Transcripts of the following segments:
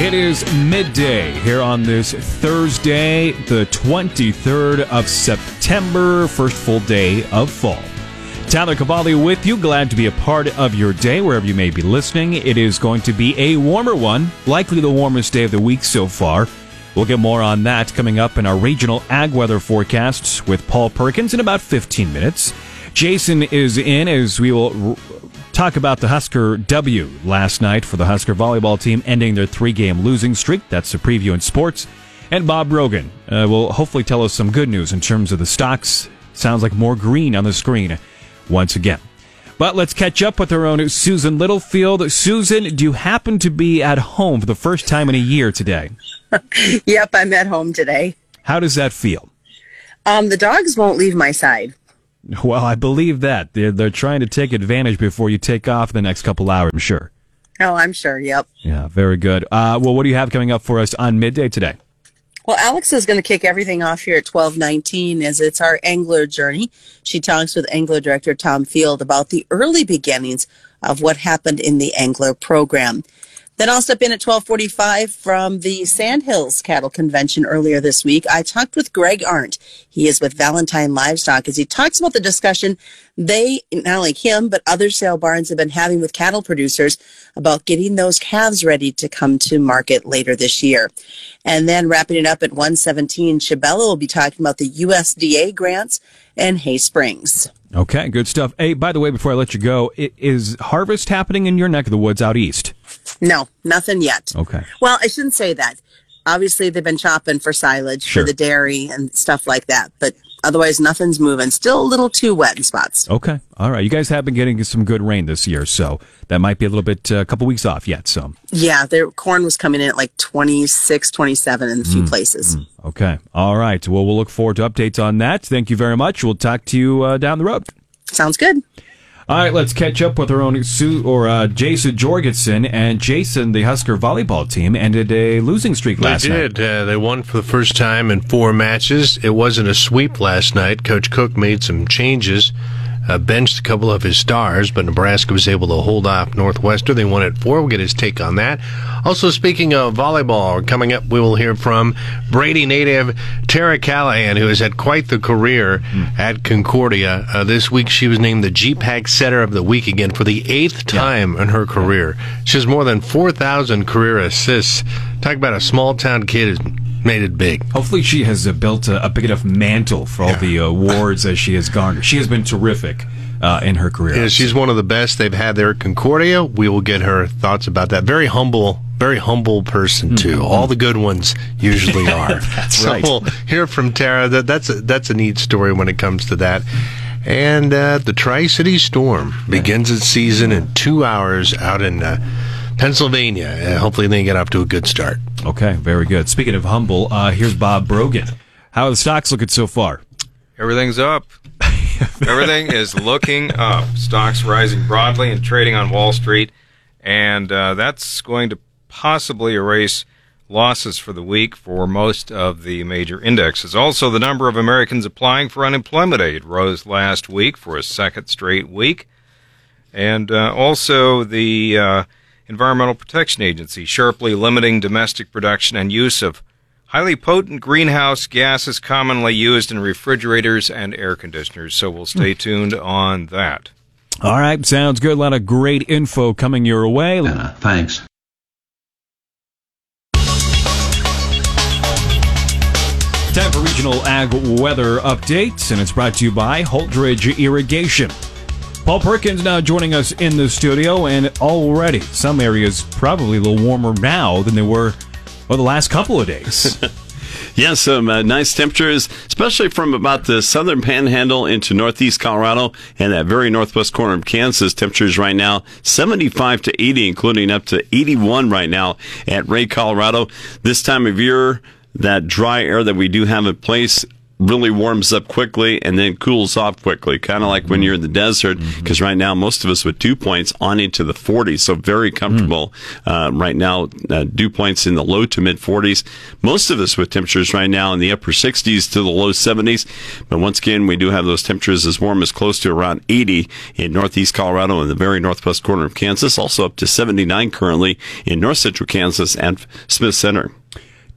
It is midday here on this Thursday, the 23rd of September, first full day of fall. Tyler Cavalli with you. Glad to be a part of your day wherever you may be listening. It is going to be a warmer one, likely the warmest day of the week so far. We'll get more on that coming up in our regional ag weather forecasts with Paul Perkins in about 15 minutes. Jason is in as we will talk about the Husker W last night for the Husker volleyball team ending their three game losing streak. That's a preview in sports. And Bob Brogan uh, will hopefully tell us some good news in terms of the stocks. Sounds like more green on the screen once again. But let's catch up with our own Susan Littlefield. Susan, do you happen to be at home for the first time in a year today? yep, I'm at home today. How does that feel? Um, the dogs won't leave my side. Well, I believe that. They're, they're trying to take advantage before you take off the next couple hours, I'm sure. Oh, I'm sure. Yep. Yeah, very good. Uh, well, what do you have coming up for us on midday today? Well, Alex is going to kick everything off here at 1219 as it's our engler journey. She talks with engler director Tom Field about the early beginnings of what happened in the engler program. Then I'll step in at 1245 from the Sandhills Cattle Convention earlier this week. I talked with Greg Arndt. He is with Valentine Livestock as he talks about the discussion they, not only him, but other sale barns have been having with cattle producers about getting those calves ready to come to market later this year. And then wrapping it up at 117, Shabella will be talking about the USDA grants and Hay Springs. Okay, good stuff. Hey, by the way, before I let you go, is harvest happening in your neck of the woods out east? No, nothing yet. Okay. Well, I shouldn't say that. Obviously, they've been chopping for silage Sure. for the dairy and stuff like that, but otherwise, nothing's moving. Still a little too wet in spots. Okay. All right. You guys have been getting some good rain this year, so that might be a little bit, a uh, couple weeks off yet. So, Yeah, their corn was coming in at like 26, 27 in a Mm, few places. okay. All right. Well, we'll look forward to updates on that. Thank you very much. We'll talk to you uh, down the road. Sounds good. All right, let's catch up with our own Sue or uh, Jason Jorgensen and Jason. The Husker volleyball team ended a losing streak last night. they night. did. Uh, they won for the first time in four matches. It wasn't a sweep last night. Coach Cook made some changes, uh, benched a couple of his stars, but Nebraska was able to hold off Northwestern. They won at four. We'll get his take on that. Also, speaking of volleyball, coming up, we will hear from Brady native Tara Callahan, who has had quite the career at Concordia. Uh, this week, she was named the GPAC Setter of the Week again for the eighth time in her career. She has more than 4,000 career assists. Talk about a small town kid who's made it big. Hopefully, she has uh, built a, a big enough mantle for all the awards that she has garnered. She has been terrific uh, in her career. Yeah, she's one of the best they've had there at Concordia. We will get her thoughts about that. Very humble, very humble person too. All the good ones usually are. That's so right. We'll hear from Tara. That that's a, that's a neat story when it comes to that. And uh, the Tri City Storm begins its season in two hours out in uh, Pennsylvania. Uh, hopefully, they get off to a good start. Okay, very good. Speaking of humble, uh, here's Bob Brogan. How are the stocks looking so far? Everything's up. Everything is looking up. Stocks rising broadly and trading on Wall Street, and uh, that's going to possibly erase losses for the week for most of the major indexes. Also, the number of Americans applying for unemployment aid rose last week for a second straight week, and uh, also the uh, Environmental Protection Agency sharply limiting domestic production and use of highly potent greenhouse gases commonly used in refrigerators and air conditioners. So we'll stay hmm. tuned on that. All right, sounds good. A lot of great info coming your way. Uh, thanks. Time for regional ag weather updates, and it's brought to you by Holdrege Irrigation. Paul Perkins now joining us in the studio, and already some areas probably a little warmer now than they were well, the last couple of days. Yeah, some uh, nice temperatures, especially from about the southern panhandle into northeast Colorado and that very northwest corner of Kansas. Temperatures right now 75 to 80, including up to 81 right now at Wray, Colorado. This time of year, that dry air that we do have in place really warms up quickly and then cools off quickly, kind of like when you're in the desert. Because right now, most of us with dew points on into the 40s, so very comfortable. Uh, right now, uh, dew points in the low to mid 40s. Most of us with temperatures right now in the upper 60s to the low 70s. But once again, we do have those temperatures as warm as close to around 80 in northeast Colorado and the very northwest corner of Kansas. Also up to 79 currently in north central Kansas and Smith Center.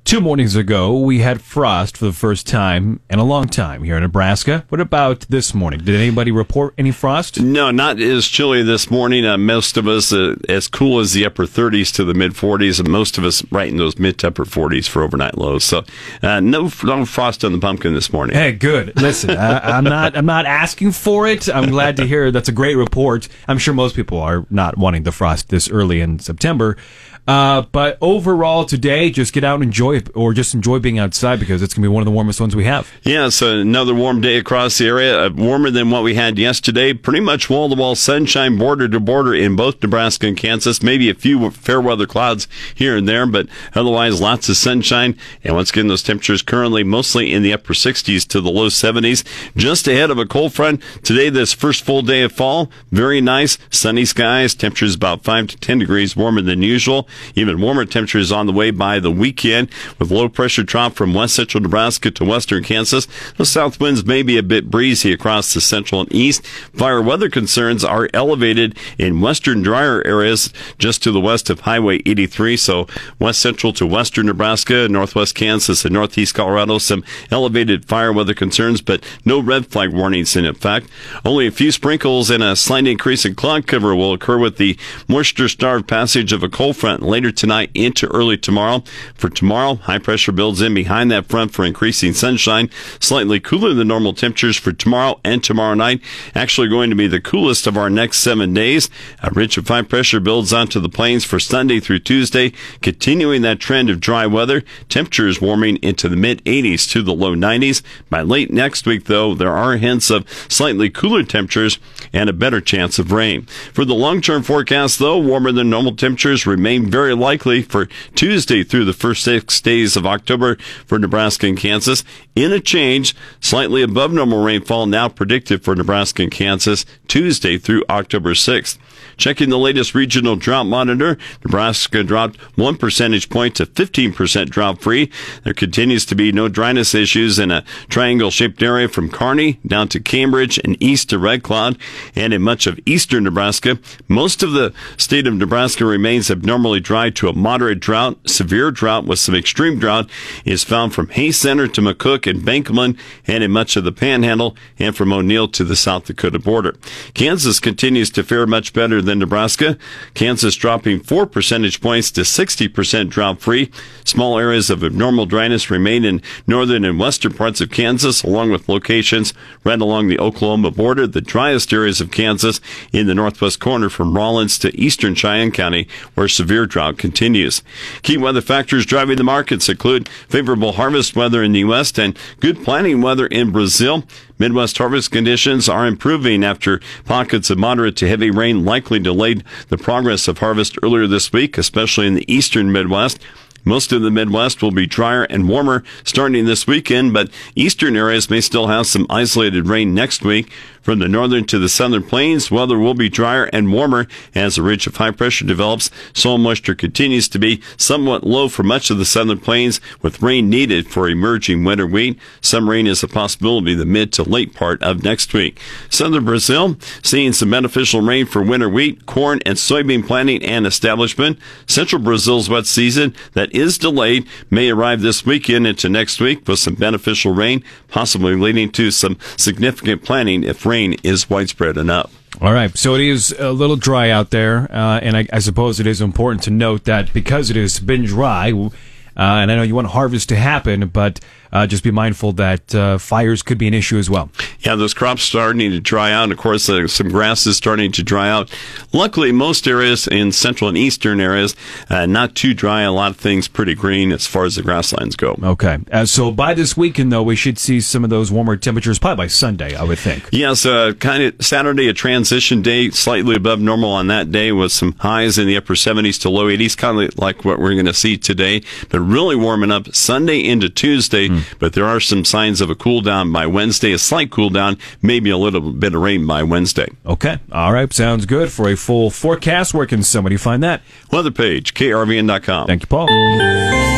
Two mornings ago, we had frost for the first time in a long time here in Nebraska. What about this morning? Did anybody report any frost? No, not as chilly this morning. Uh, most of us uh, as cool as the upper 30s to the mid 40s, and most of us right in those mid to upper 40s for overnight lows. So, uh, no, no frost on the pumpkin this morning. Hey, good. Listen, I, I'm not. I'm not asking for it. I'm glad to hear that's a great report. I'm sure most people are not wanting the frost this early in September. Uh, but overall, today, just get out and enjoy it, or just enjoy being outside because it's going to be one of the warmest ones we have. Yeah, so another warm day across the area, uh, warmer than what we had yesterday. Pretty much wall to wall sunshine, border to border in both Nebraska and Kansas. Maybe a few fair weather clouds here and there, but otherwise lots of sunshine. And once again, those temperatures currently mostly in the upper 60s to the low 70s. Just ahead of a cold front today, this first full day of fall. Very nice, sunny skies. Temperatures about 5 to 10 degrees warmer than usual. Even warmer temperatures on the way by the weekend with low pressure drop from west central Nebraska to western Kansas. The south winds may be a bit breezy across the central and east. Fire weather concerns are elevated in western drier areas just to the west of Highway 83. So west central to western Nebraska, northwest Kansas, and northeast Colorado, some elevated fire weather concerns, but no red flag warnings in effect. Only a few sprinkles and a slight increase in cloud cover will occur with the moisture starved passage of a cold front later tonight into early tomorrow. For tomorrow, high pressure builds in behind that front for increasing sunshine. Slightly cooler than normal temperatures for tomorrow and tomorrow night. Actually going to be the coolest of our next seven days. A ridge of high pressure builds onto the plains for Sunday through Tuesday, continuing that trend of dry weather. Temperatures warming into the mid 80s to the low 90s. By late next week, though, there are hints of slightly cooler temperatures and a better chance of rain. For the long term forecast, though, warmer than normal temperatures remain very likely for Tuesday through the first six days of October for Nebraska and Kansas. In a change, slightly above normal rainfall now predicted for Nebraska and Kansas Tuesday through October 6th. Checking the latest regional drought monitor, Nebraska dropped one percentage point to 15% drought free. There continues to be no dryness issues in a triangle shaped area from Kearney down to Cambridge and east to Red Cloud and in much of eastern Nebraska. Most of the state of Nebraska remains abnormally dry to a moderate drought. Severe drought with some extreme drought is found from Hayes Center to McCook and Benkelman and in much of the panhandle and from O'Neill to the South Dakota border. Kansas continues to fare much better than Nebraska. Kansas dropping four percentage points to 60% drought free. Small areas of abnormal dryness remain in northern and western parts of Kansas, along with locations right along the Oklahoma border. The driest areas of Kansas in the northwest corner from Rawlins to eastern Cheyenne County, where severe drought continues. Key weather factors driving the markets include favorable harvest weather in the West and good planting weather in Brazil. Midwest harvest conditions are improving after pockets of moderate to heavy rain likely delayed the progress of harvest earlier this week, especially in the eastern Midwest. Most of the Midwest will be drier and warmer starting this weekend, but eastern areas may still have some isolated rain next week. From the northern to the southern plains, weather will be drier and warmer as a ridge of high pressure develops. Soil moisture continues to be somewhat low for much of the southern plains, with rain needed for emerging winter wheat. Some rain is a possibility the mid to late part of next week. Southern Brazil seeing some beneficial rain for winter wheat, corn, and soybean planting and establishment. Central Brazil's wet season that is delayed may arrive this weekend into next week with some beneficial rain, possibly leading to some significant planting if rain is widespread enough. All right, so it is a little dry out there, uh, and I, I, suppose it is important to note that because it has been dry, uh, and I know you want harvest to happen, but uh, just be mindful that uh, fires could be an issue as well. Yeah, those crops starting to dry out. Of course, uh, some grass is starting to dry out. Luckily, most areas in central and eastern areas, uh, not too dry. A lot of things pretty green as far as the grasslands go. Okay. Uh, so by this weekend, though, we should see some of those warmer temperatures probably by Sunday, I would think. Yes, uh, kind of Saturday, a transition day, slightly above normal on that day with some highs in the upper 70s to low 80s, kind of like what we're going to see today, but really warming up Sunday into Tuesday. Mm But there are some signs of a cool down by Wednesday, a slight cool down, maybe a little bit of rain by Wednesday. Okay. All right. Sounds good. For a full forecast, where can somebody find that? Weather page, krvn.com. Thank you, Paul.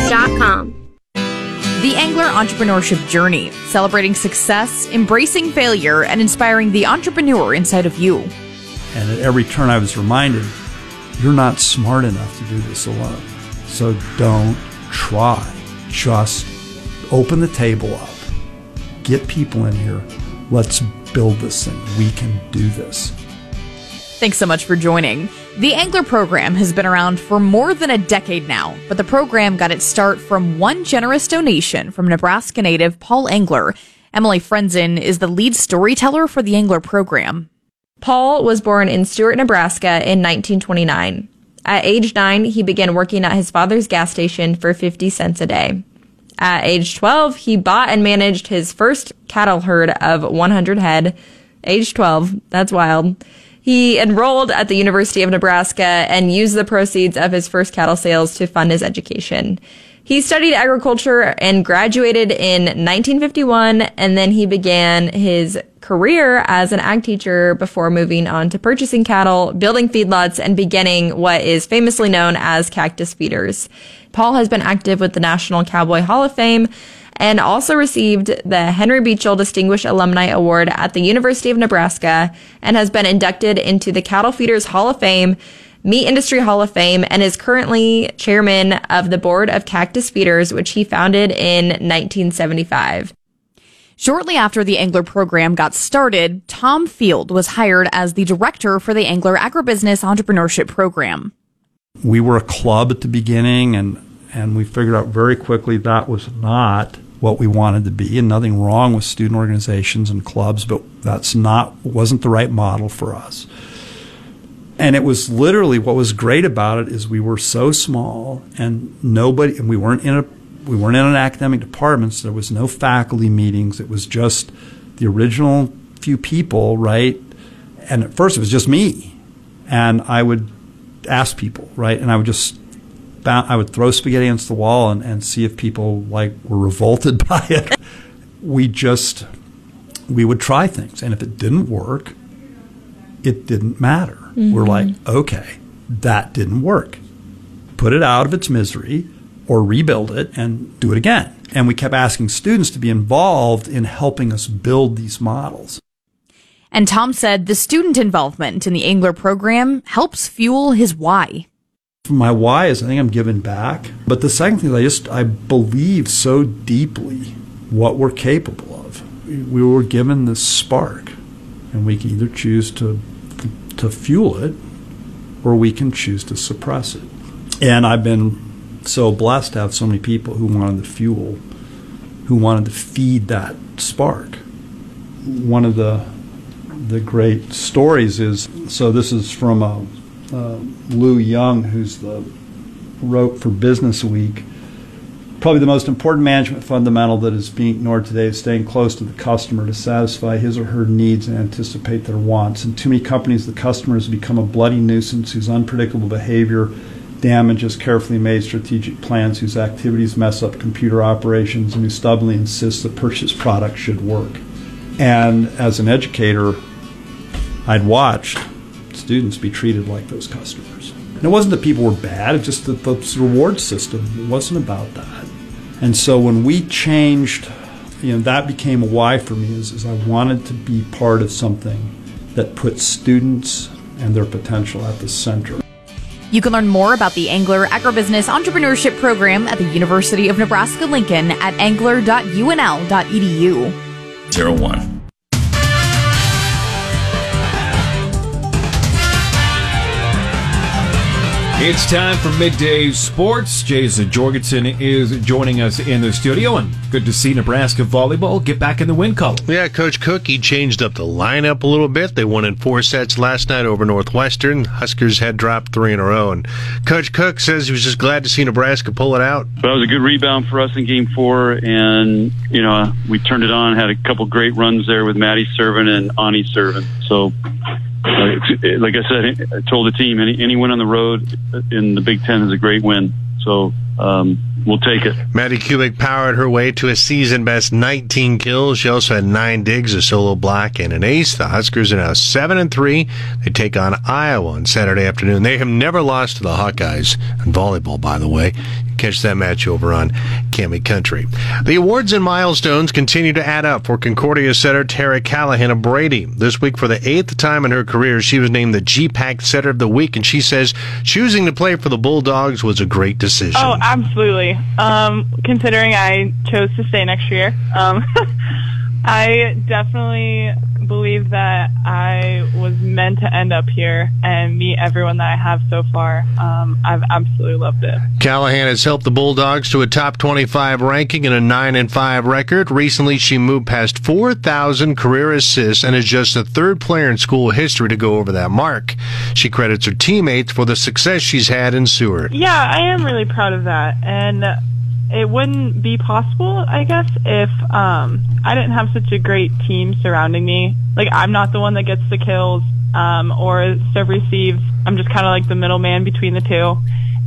Dot Com. The Engler Entrepreneurship Journey, celebrating success, embracing failure, and inspiring the entrepreneur inside of you. And at every turn, I was reminded you're not smart enough to do this alone. So don't try. Just open the table up, get people in here. Let's build this thing. We can do this. Thanks so much for joining. The Engler program has been around for more than a decade now, but the program got its start from one generous donation from Nebraska native Paul Engler. Emily Frenzen is the lead storyteller for the Engler program. Paul was born in Stuart, Nebraska in 1929. At age nine, he began working at his father's gas station for 50 cents a day. At age 12, he bought and managed his first cattle herd of 100 head. Age 12, that's wild. He enrolled at the University of Nebraska and used the proceeds of his first cattle sales to fund his education. He studied agriculture and graduated in 1951, and then he began his career as an ag teacher before moving on to purchasing cattle, building feedlots, and beginning what is famously known as cactus feeders. Paul has been active with the National Cowboy Hall of Fame, and also received the Henry Beachel Distinguished Alumni Award at the University of Nebraska and has been inducted into the Cattle Feeders Hall of Fame, Meat Industry Hall of Fame, and is currently chairman of the board of Cactus Feeders, which he founded in 1975. Shortly after the Engler program got started, Tom Field was hired as the director for the Engler Agribusiness Entrepreneurship Program. We were a club at the beginning, and, and we figured out very quickly that was not what we wanted to be, and nothing wrong with student organizations and clubs, but that's not wasn't the right model for us. And it was literally what was great about it is we were so small and nobody and we weren't in a we weren't in an academic department, so there was no faculty meetings. It was just the original few people, right? And at first it was just me. And I would ask people, right? And I would just I would throw spaghetti against the wall and, and see if people like were revolted by it. we just we would try things, and if it didn't work, it didn't matter. Mm-hmm. We're like, okay, that didn't work. Put it out of its misery, or rebuild it and do it again. And we kept asking students to be involved in helping us build these models. And Tom said the student involvement in the Engler program helps fuel his why my why is I think I'm giving back. But the second thing is I just I believe so deeply what we're capable of. We were given this spark, and we can either choose to to fuel it, or we can choose to suppress it. And I've been so blessed to have so many people who wanted the fuel, who wanted to feed that spark. One of the the great stories is so this is from a uh, Lou Young, who's the wrote for Business Week. Probably the most important management fundamental that is being ignored today is staying close to the customer to satisfy his or her needs and anticipate their wants. In too many companies, the customer has become a bloody nuisance whose unpredictable behavior damages carefully made strategic plans, whose activities mess up computer operations, and who stubbornly insists the purchased product should work. And as an educator, I'd watched students be treated like those customers. And it wasn't that people were bad, it's just that the reward system wasn't about that. And so when we changed, you know, that became a why for me is, is I wanted to be part of something that put students and their potential at the center. You can learn more about the Engler Agribusiness Entrepreneurship Program at the University of Nebraska Lincoln at engler.unl.edu. Zero one. It's time for midday sports. Jason Jorgensen is joining us in the studio, and good to see Nebraska volleyball get back in the win column. Yeah, Coach Cook, he changed up the lineup a little bit. They won in four sets last night over Northwestern. Huskers had dropped three in a row, and Coach Cook says he was just glad to see Nebraska pull it out. But it was a good rebound for us in Game Four, and you know we turned it on. Had a couple great runs there with Madi serving and Ani serving. So like I said, I told the team, any, any win on the road in the Big Ten is a great win. So um, we'll take it. Madi Kubik powered her way to a season best 19 kills. She also had nine digs, a solo block, and an ace. The Huskers are now seven and three. They take on Iowa on Saturday afternoon. They have never lost to the Hawkeyes in volleyball, by the way. Catch that match over on KAMI Country. The awards and milestones continue to add up for Concordia setter Tara Callahan of Brady. This week, for the eighth time in her career, she was named the GPAC Setter of the Week, and she says choosing to play for the Bulldogs was a great decision. Oh, absolutely. Um, considering I chose to stay next year, um, I definitely believe that I was meant to end up here and meet everyone that I have so far. Um, I've absolutely loved it. Callahan has helped the Bulldogs to a top 25 ranking and a 9 and 5 record. Recently, she moved past 4,000 career assists and is just the third player in school history to go over that mark. She credits her teammates for the success she's had in Seward. Yeah, I am really proud of that. And it wouldn't be possible, I guess, if um, I didn't have such a great team surrounding me. Like I'm not the one that gets the kills um, or serve receives. I'm just kind of like the middleman between the two.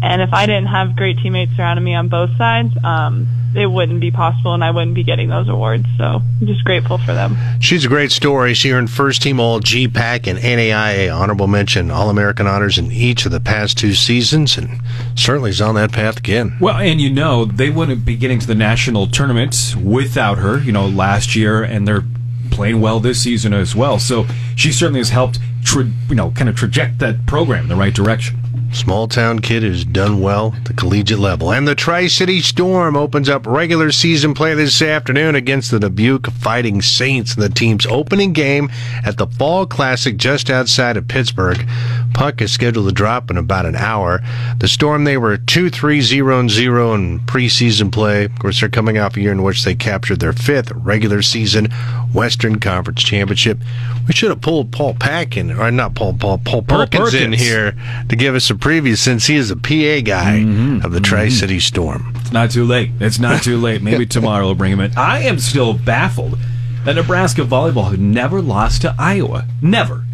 And if I didn't have great teammates surrounding me on both sides, um, it wouldn't be possible and I wouldn't be getting those awards. So I'm just grateful for them. She's a great story. She earned first team All GPAC and NAIA honorable mention All American honors in each of the past two seasons and certainly is on that path again. Well, and you know, they wouldn't be getting to the national tournament without her, you know, last year and they're playing well this season as well. So she certainly has helped, tra- you know, kind of traject that program in the right direction. Small town kid who's done well at the collegiate level. And the Tri City Storm opens up regular season play this afternoon against the Dubuque Fighting Saints in the team's opening game at the Fall Classic just outside of Pittsburgh. Puck is scheduled to drop in about an hour. The Storm, they were 2 3 0 0 in preseason play. Of course, they're coming off a year in which they captured their fifth regular season Western Conference Championship. We should have pulled Paul Packin, or not Paul, Paul, Paul Perkins, Perkins. in here to give us a preview since he is a PA guy mm-hmm. of the Tri City Storm. It's not too late. It's not too late. Maybe tomorrow we'll bring him in. I am still baffled that Nebraska volleyball had never lost to Iowa. Never.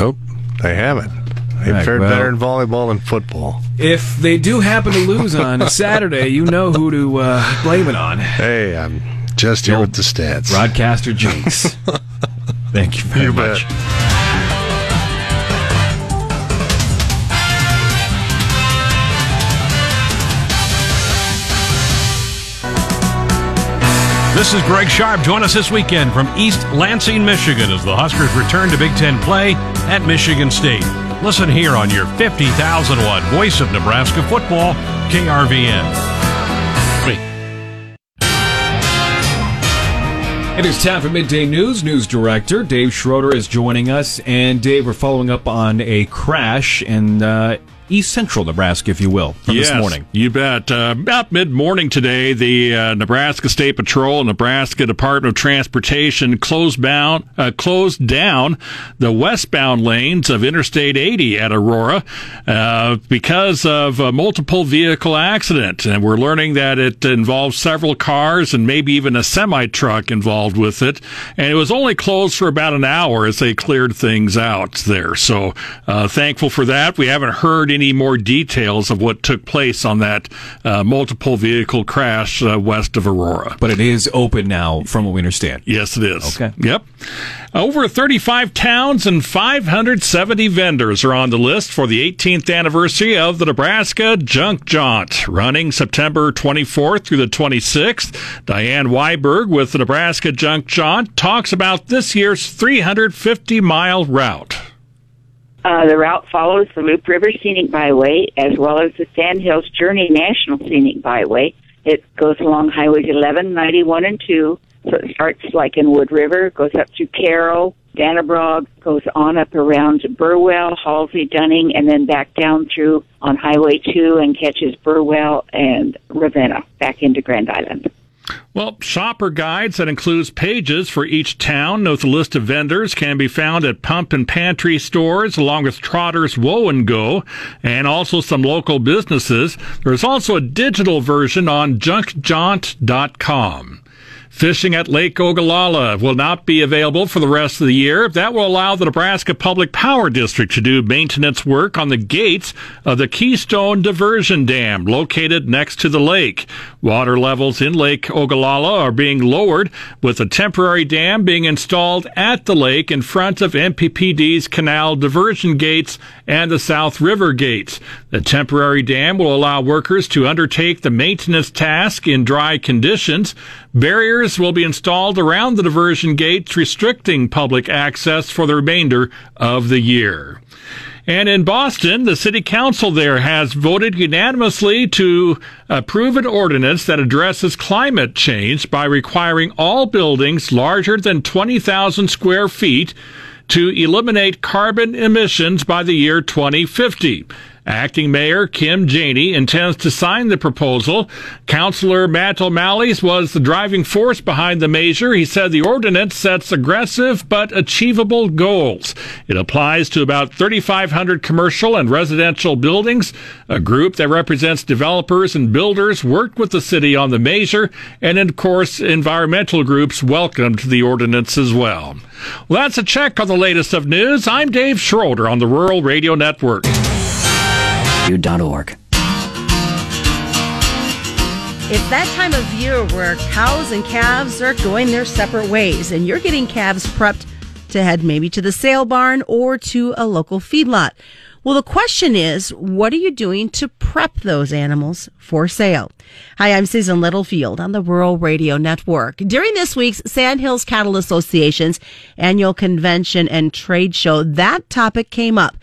Nope, they haven't. They've right, fared well, better in volleyball than football. If they do happen to lose on Saturday, you know who to uh, blame it on. Hey, I'm just here with the stats. Broadcaster Jinx. Thank you very you much. Bet. This is Greg Sharpe. Join us this weekend from East Lansing, Michigan, as the Huskers return to Big Ten play at Michigan State. Listen here on your 50,000 watt voice of Nebraska football, KRVN. It is time for Midday News. News Director Dave Schroeder is joining us. And Dave, we're following up on a crash in uh, East Central Nebraska, if you will, from yes, this morning. You bet. Uh, about mid morning today, the uh, Nebraska State Patrol and Nebraska Department of Transportation closed down, uh, closed down the westbound lanes of Interstate 80 at Aurora uh, because of a multiple vehicle accident. And we're learning that it involves several cars and maybe even a semi truck involved with it. And it was only closed for about an hour as they cleared things out there. So uh, thankful for that. We haven't heard any more details of what took place on that uh, multiple vehicle crash uh, west of Aurora. But it is open now, from what we understand. Yes, it is. Okay. Yep. Over 35 towns and 570 vendors are on the list for the 18th anniversary of the Nebraska Junk Jaunt, running September 24th through the 26th. Diane Weiberg with the Nebraska Junk Jaunt talks about this year's 350 mile route. Uh, the route follows the Loup River Scenic Byway as well as the Sandhills Journey National Scenic Byway. It goes along highways 11, 91, and 2. So it starts like in Wood River, goes up through Cairo, Dannebrog, goes on up around Burwell, Halsey, Dunning, and then back down through on Highway 2 and catches Burwell and Ravenna back into Grand Island. Well, shopper guides that includes pages for each town with a list of vendors can be found at pump and pantry stores along with Trotter's Whoa and Go and also some local businesses. There's also a digital version on junkjaunt.com. Fishing at Lake Ogallala will not be available for the rest of the year. That will allow the Nebraska Public Power District to do maintenance work on the gates of the Keystone Diversion Dam located next to the lake. Water levels in Lake Ogallala are being lowered with a temporary dam being installed at the lake in front of NPPD's canal diversion gates and the South River gates. The temporary dam will allow workers to undertake the maintenance task in dry conditions. Barriers will be installed around the diversion gates, restricting public access for the remainder of the year. And in Boston, the city council there has voted unanimously to approve an ordinance that addresses climate change by requiring all buildings larger than 20,000 square feet to eliminate carbon emissions by the year 2050. Acting Mayor Kim Janey intends to sign the proposal. Councillor Matt O'Malley's was the driving force behind the measure. He said the ordinance sets aggressive but achievable goals. It applies to about 3,500 commercial and residential buildings. A group that represents developers and builders worked with the city on the measure, and of course, environmental groups welcomed the ordinance as well. Well, that's a check on the latest of news. I'm Dave Schroeder on the Rural Radio Network. Org. It's that time of year where cows and calves are going their separate ways, and you're getting calves prepped to head maybe to the sale barn or to a local feedlot. Well, the question is, what are you doing to prep those animals for sale? Hi, I'm Susan Littlefield on the Rural Radio Network. During this week's Sandhills Cattle Association's annual convention and trade show, that topic came up.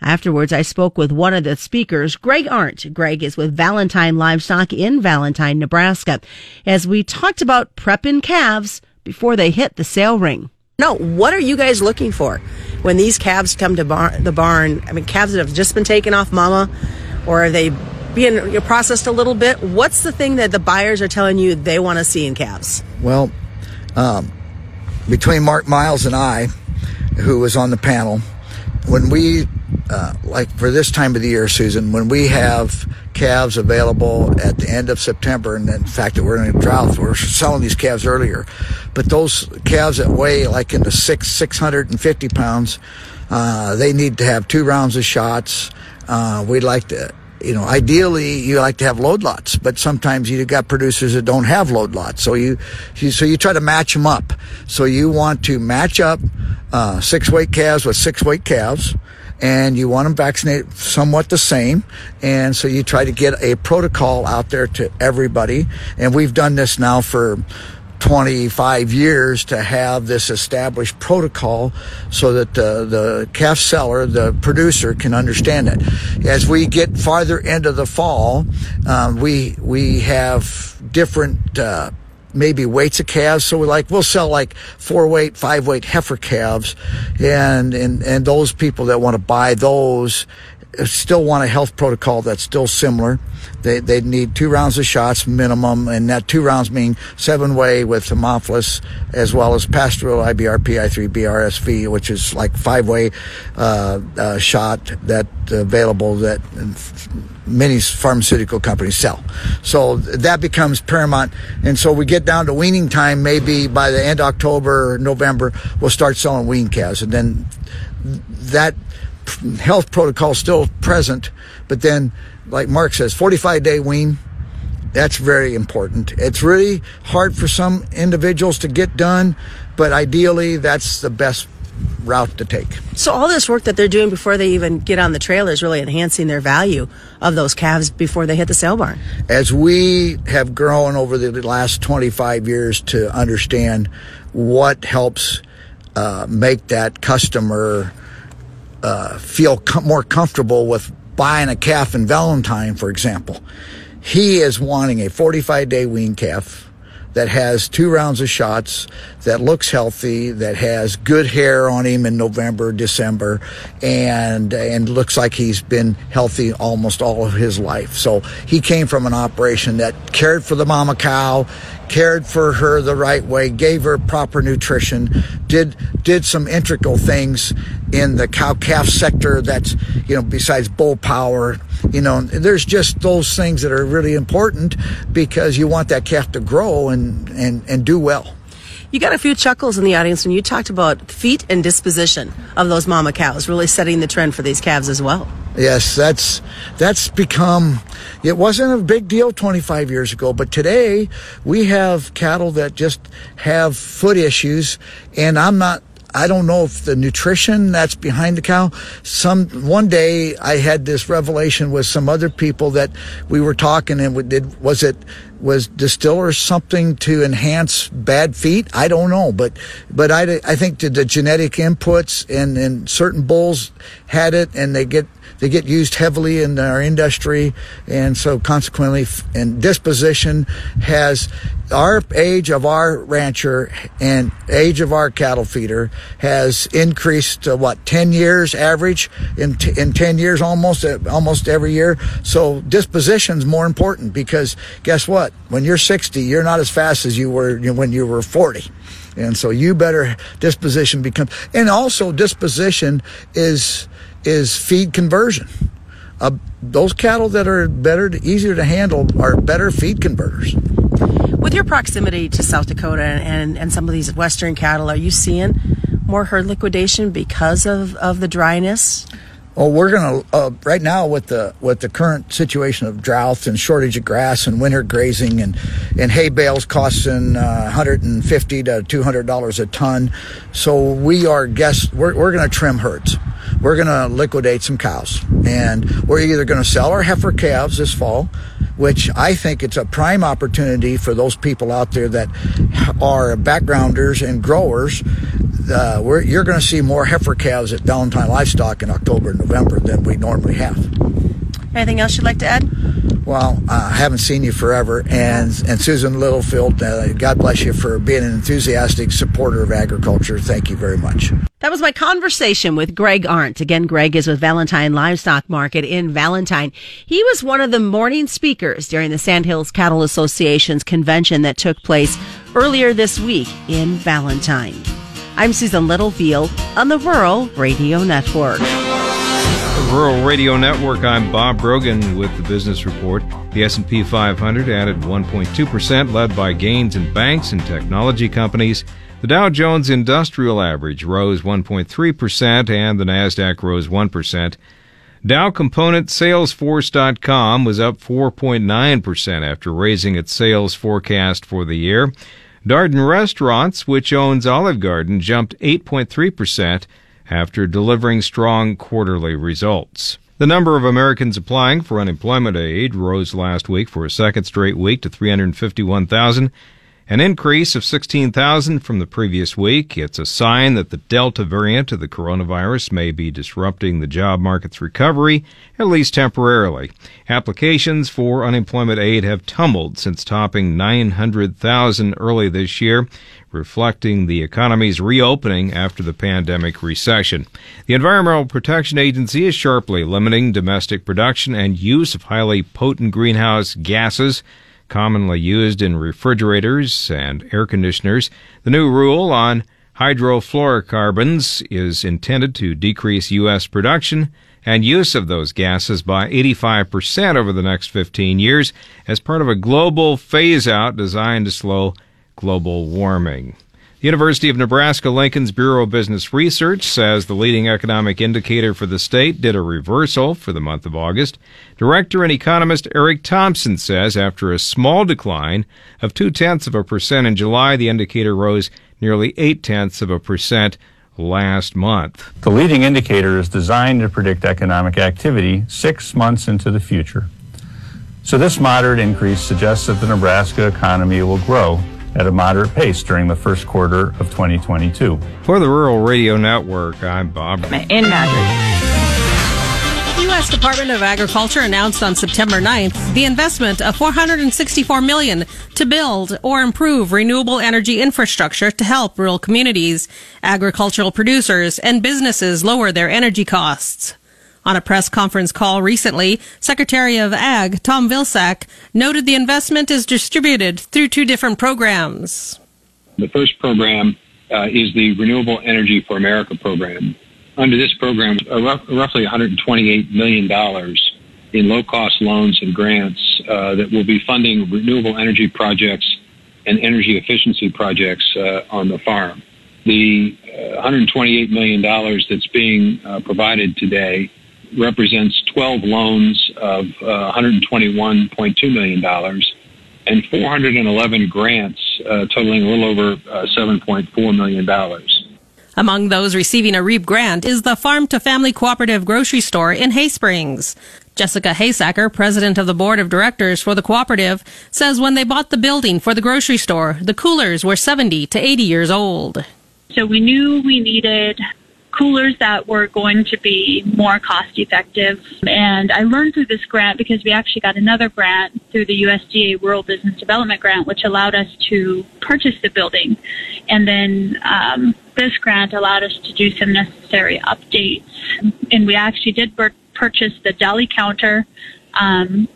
Afterwards, I spoke with one of the speakers, Greg Arndt. Greg is with Valentine Livestock in Valentine, Nebraska, as we talked about prepping calves before they hit the sale ring. No, what are you guys looking for when these calves come to bar- the barn? I mean, calves that have just been taken off mama, or are they being processed a little bit? What's the thing that the buyers are telling you they want to see in calves? Well, um, between Mark Miles and I, who was on the panel, when we uh, like for this time of the year, Susan, when we have calves available at the end of September, and in fact that we're in a drought, we're selling these calves earlier. But those calves that weigh like in the six six hundred and fifty pounds, uh, they need to have two rounds of shots. Uh, we'd like to you know, ideally you like to have load lots, but sometimes you've got producers that don't have load lots. So you, you so you try to match them up. So you want to match up uh, six weight calves with six weight calves, and you want them vaccinated somewhat the same. And so you try to get a protocol out there to everybody. And we've done this now for 25 years to have this established protocol so that the, the calf seller, the producer, can understand it. As we get farther into the fall, um, we we have different. Uh, maybe weights of calves. So we like we'll sell like four weight, five weight heifer calves, and and and those people that want to buy those still want a health protocol that's still similar. They, they need two rounds of shots minimum, and that two rounds mean seven way with Haemophilus as well as Pasteurella IBR PI3 BRSV, which is like five way uh, uh, shot that available that many pharmaceutical companies sell. So that becomes paramount. And so we get down to weaning time, maybe by the end of October, November, we'll start selling wean calves. And then that health protocol still present, but then, like Mark says, 45 day wean. That's very important. It's really hard for some individuals to get done, but ideally, that's the best route to take. So all this work that they're doing before they even get on the trailer is really enhancing their value of those calves before they hit the sale barn. As we have grown over the last 25 years to understand what helps uh, make that customer uh, feel com- more comfortable with buying a calf in Valentine, for example. He is wanting a 45 day wean calf that has two rounds of shots, that looks healthy, that has good hair on him in November, December, and and looks like he's been healthy almost all of his life. So he came from an operation that cared for the mama cow, cared for her the right way, gave her proper nutrition, did did some integral things in the cow calf sector that's you know besides bull power you know there's just those things that are really important because you want that calf to grow and and and do well You got a few chuckles in the audience when you talked about feet and disposition of those mama cows, really setting the trend for these calves as well. Yes, that's that's become. It wasn't a big deal 25 years ago, but today we have cattle that just have foot issues, and I'm not. I don't know if the nutrition that's behind the cow. Some one day I had this revelation with some other people that we were talking and we did was it was distiller something to enhance bad feet? I don't know, but but I, I think the, the genetic inputs and and certain bulls had it and they get they get used heavily in our industry, and so consequently, and disposition has our age of our rancher and age of our cattle feeder has increased to what 10 years average in t- in 10 years almost uh, almost every year. So disposition's more important because guess what when you're 60 you're not as fast as you were when you were 40 and so you better disposition become and also disposition is is feed conversion. Uh, those cattle that are better easier to handle are better feed converters. With your proximity to South Dakota and, and some of these western cattle, are you seeing more herd liquidation because of, of the dryness? Well, we're gonna uh, right now with the with the current situation of drought and shortage of grass and winter grazing and and hay bales costing uh, 150 to 200 dollars a ton. So we are guess we're we're gonna trim herds. We're gonna liquidate some cows, and we're either gonna sell our heifer calves this fall, which I think it's a prime opportunity for those people out there that are backgrounders and growers uh, we're, you're going to see more heifer calves at Valentine Livestock in October and November than we normally have. Anything else you'd like to add? Well, uh, I haven't seen you forever, and and Susan Littlefield, uh, God bless you for being an enthusiastic supporter of agriculture. Thank you very much. That was my conversation with Greg Arndt. Again, Greg is with Valentine Livestock Market in Valentine. He was one of the morning speakers during the Sandhills Cattle Association's convention that took place earlier this week in Valentine. I'm Susan Littlefield on the Rural Radio Network. Rural Radio Network. I'm Bob Brogan with the Business Report. The S&P 500 added 1.2%, led by gains in banks and technology companies. The Dow Jones Industrial Average rose 1.3%, and the Nasdaq rose 1%. Dow Component Salesforce.com was up 4.9% after raising its sales forecast for the year. Darden Restaurants, which owns Olive Garden, jumped 8.3% after delivering strong quarterly results. The number of Americans applying for unemployment aid rose last week for a second straight week to 351,000, an increase of 16,000 from the previous week. It's a sign that the Delta variant of the coronavirus may be disrupting the job market's recovery, at least temporarily. Applications for unemployment aid have tumbled since topping 900,000 early this year, reflecting the economy's reopening after the pandemic recession. The Environmental Protection Agency is sharply limiting domestic production and use of highly potent greenhouse gases commonly used in refrigerators and air conditioners. The new rule on hydrofluorocarbons is intended to decrease U.S. production and use of those gases by 85% over the next 15 years as part of a global phase out designed to slow global warming. University of Nebraska Lincoln's Bureau of Business Research says the leading economic indicator for the state did a reversal for the month of August. Director and economist Eric Thompson says after a small decline of two tenths of a percent in July, the indicator rose nearly eight tenths of a percent last month. The leading indicator is designed to predict economic activity six months into the future. So this moderate increase suggests that the Nebraska economy will grow at a moderate pace during the first quarter of 2022. For the Rural Radio Network, I'm Bob. In Madrid. The U.S. Department of Agriculture announced on September 9th the investment of 464 million to build or improve renewable energy infrastructure to help rural communities, agricultural producers, and businesses lower their energy costs. On a press conference call recently, Secretary of Ag Tom Vilsack noted the investment is distributed through two different programs. The first program uh, is the Renewable Energy for America program. Under this program, roughly $128 million in low cost loans and grants uh, that will be funding renewable energy projects and energy efficiency projects uh, on the farm. The uh, $128 million that's being uh, provided today represents 12 loans of uh, $121.2 million and 411 grants uh, totaling a little over uh, $7.4 million. Among those receiving a REAP grant is the Farm to Family Cooperative Grocery Store in Hay Springs. Jessica Haysacker, president of the board of directors for the cooperative, says when they bought the building for the grocery store, the coolers were 70 to 80 years old. So we knew we needed coolers that were going to be more cost effective. And I learned through this grant because we actually got another grant through the USDA Rural Business Development Grant, which allowed us to purchase the building. And then um, this grant allowed us to do some necessary updates. And we actually did purchase the deli counter um,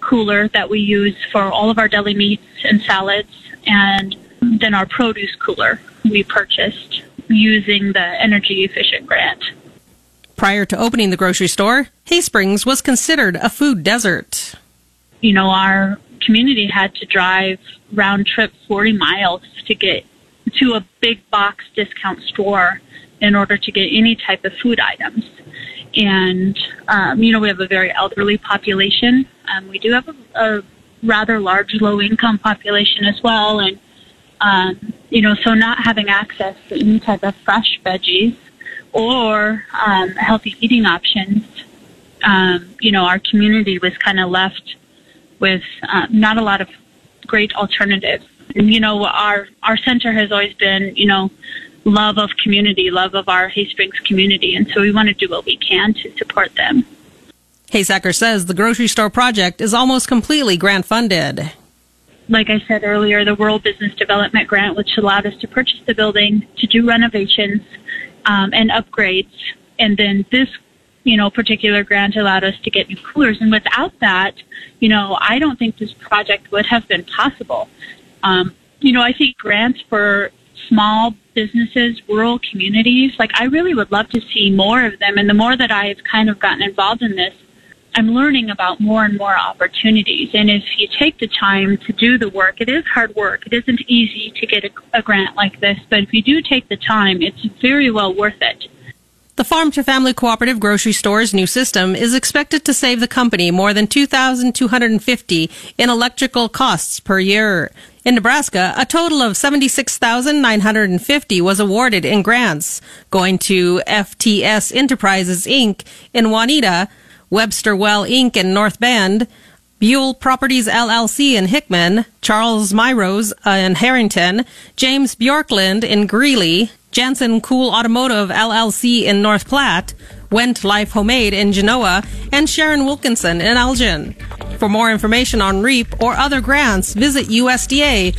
cooler that we use for all of our deli meats and salads, and then our produce cooler we purchased using the energy efficient grant. Prior to opening the grocery store, Hay Springs was considered a food desert. You know, our community had to drive round trip 40 miles to get to a big box discount store in order to get any type of food items. And, um, you know, we have a very elderly population. Um, we do have a, a rather large low income population as well. And, um, you know, so not having access to any type of fresh veggies or um, healthy eating options, um, you know, our community was kind of left with uh, not a lot of great alternatives. And, you know, our, our center has always been, you know, love of community, love of our Hay Springs community. And so we want to do what we can to support them. Haysacker says the grocery store project is almost completely grant funded. Like I said earlier, the Rural Business Development Grant, which allowed us to purchase the building, to do renovations um, and upgrades. And then this, you know, particular grant allowed us to get new coolers. And without that, you know, I don't think this project would have been possible. Um, you know, I think grants for small businesses, rural communities. Like, I really would love to see more of them. And the more that I've kind of gotten involved in this, I'm learning about more and more opportunities. And if you take the time to do the work, it is hard work. It isn't easy to get a, a grant like this, but if you do take the time, it's very well worth it. The Farm to Family Cooperative Grocery Store's new system is expected to save the company more than 2250 in electrical costs per year. In Nebraska, a total of 76,950 was awarded in grants, going to FTS Enterprises Inc. in Juniata, Webster Well Inc. in North Bend, Buell Properties LLC in Hickman, Charles Myrose uh, in Hartington, James Bjorklund in Greeley, Jansen Cool Automotive LLC in North Platte, Went Life Homemade in Genoa, and Sharon Wilkinson in Elgin. For more information on REAP or other grants, visit usda.gov.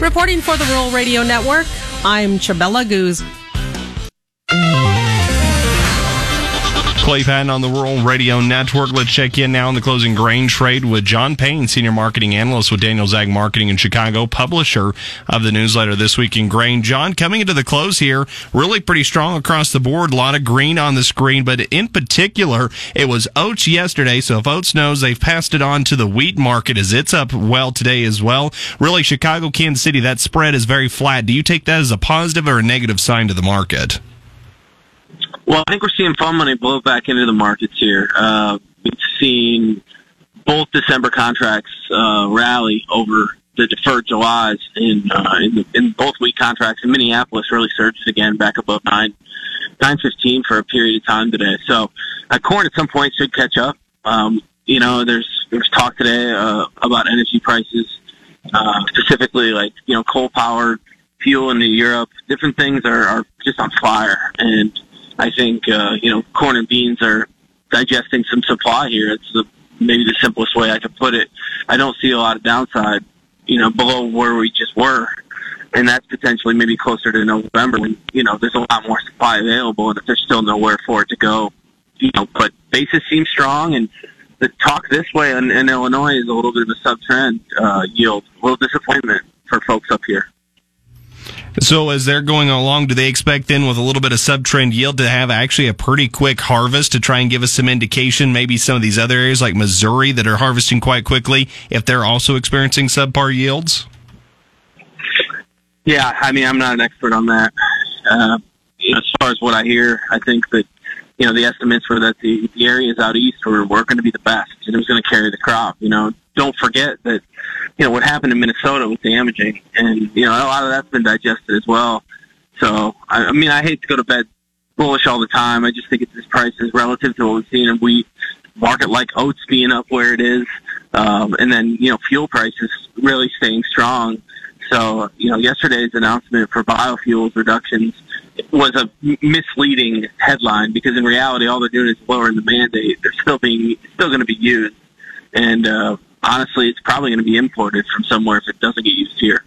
Reporting for the Rural Radio Network, I'm Chabella Goose. Clay Patton on the Rural Radio Network. Let's check in now on the closing grain trade with John Payne, Senior Marketing Analyst with Daniel Ag Marketing in Chicago, publisher of the newsletter This Week in Grain. John, coming into the close here, really pretty strong across the board. A lot of green on the screen, but in particular, it was oats yesterday. So if oats knows they've passed it on to the wheat market as it's up well today as well. Really, Chicago, Kansas City, that spread is very flat. Do you take that as a positive or a negative sign to the market? Well, I think we're seeing fund money blow back into the markets here. Uh, we've seen both December contracts uh, rally over the deferred Julys in, uh, in, the, in both week contracts. In Minneapolis, really surged again back above nine nine fifteen for a period of time today. So, uh, corn at some point should catch up. Um, you know, there's there's talk today uh, about energy prices, uh, specifically like you know coal powered fuel into Europe. Different things are, are just on fire, and I think uh, you know corn and beans are digesting some supply here. It's the, maybe the simplest way I could put it. I don't see a lot of downside, you know, below where we just were. and that's potentially maybe closer to November when you know there's a lot more supply available, and if there's still nowhere for it to go, you know. But basis seems strong, and the talk this way in, in Illinois is a little bit of a sub trend uh, yield, a little disappointment for folks up here. So as they're going along, do they expect then with a little bit of sub-trend yield to have actually a pretty quick harvest to try and give us some indication? Maybe some of these other areas like Missouri that are harvesting quite quickly, if they're also experiencing subpar yields. Yeah, I mean, I'm not an expert on that. Uh, as far as what I hear, I think that you know the estimates were that the, the areas out east were, were going to be the best, and it was going to carry the crop. You know, don't forget that you know what happened in Minnesota was damaging, and you know a lot of that's been digested as well. So I, I mean, I hate to go to bed bullish all the time. I just think it's this price is relative to what we've seen in wheat market like oats being up where it is, um, and then you know fuel prices really staying strong. So you know yesterday's announcement for biofuels reductions was a misleading headline because in reality all they're doing is lowering the mandate. They're still being still going to be used, and uh, honestly, it's probably going to be imported from somewhere if it doesn't get used here.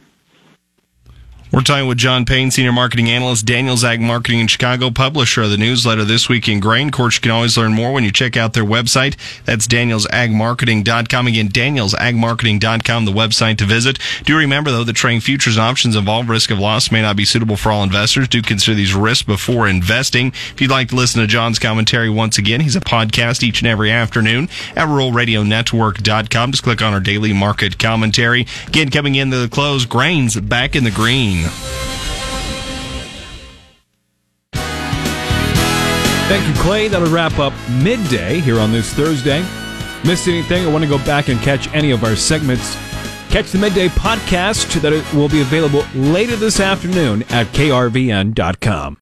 We're talking with John Payne, Senior Marketing Analyst, Daniels Ag Marketing in Chicago, publisher of the newsletter This Week in Grain. Of course, you can always learn more when you check out their website. That's danielsagmarketing.com. Again, danielsagmarketing.com, the website to visit. Do remember, though, that trading futures and options involve risk of loss may not be suitable for all investors. Do consider these risks before investing. If you'd like to listen to John's commentary once again, he's a podcast each and every afternoon at ruralradionetwork.com. Just click on our daily market commentary. Again, coming into the close, grains back in the green. Thank you, Clay. That'll wrap up midday here on this Thursday. Missed anything or want to go back and catch any of our segments? Catch the midday podcast that will be available later this afternoon at krvn.com.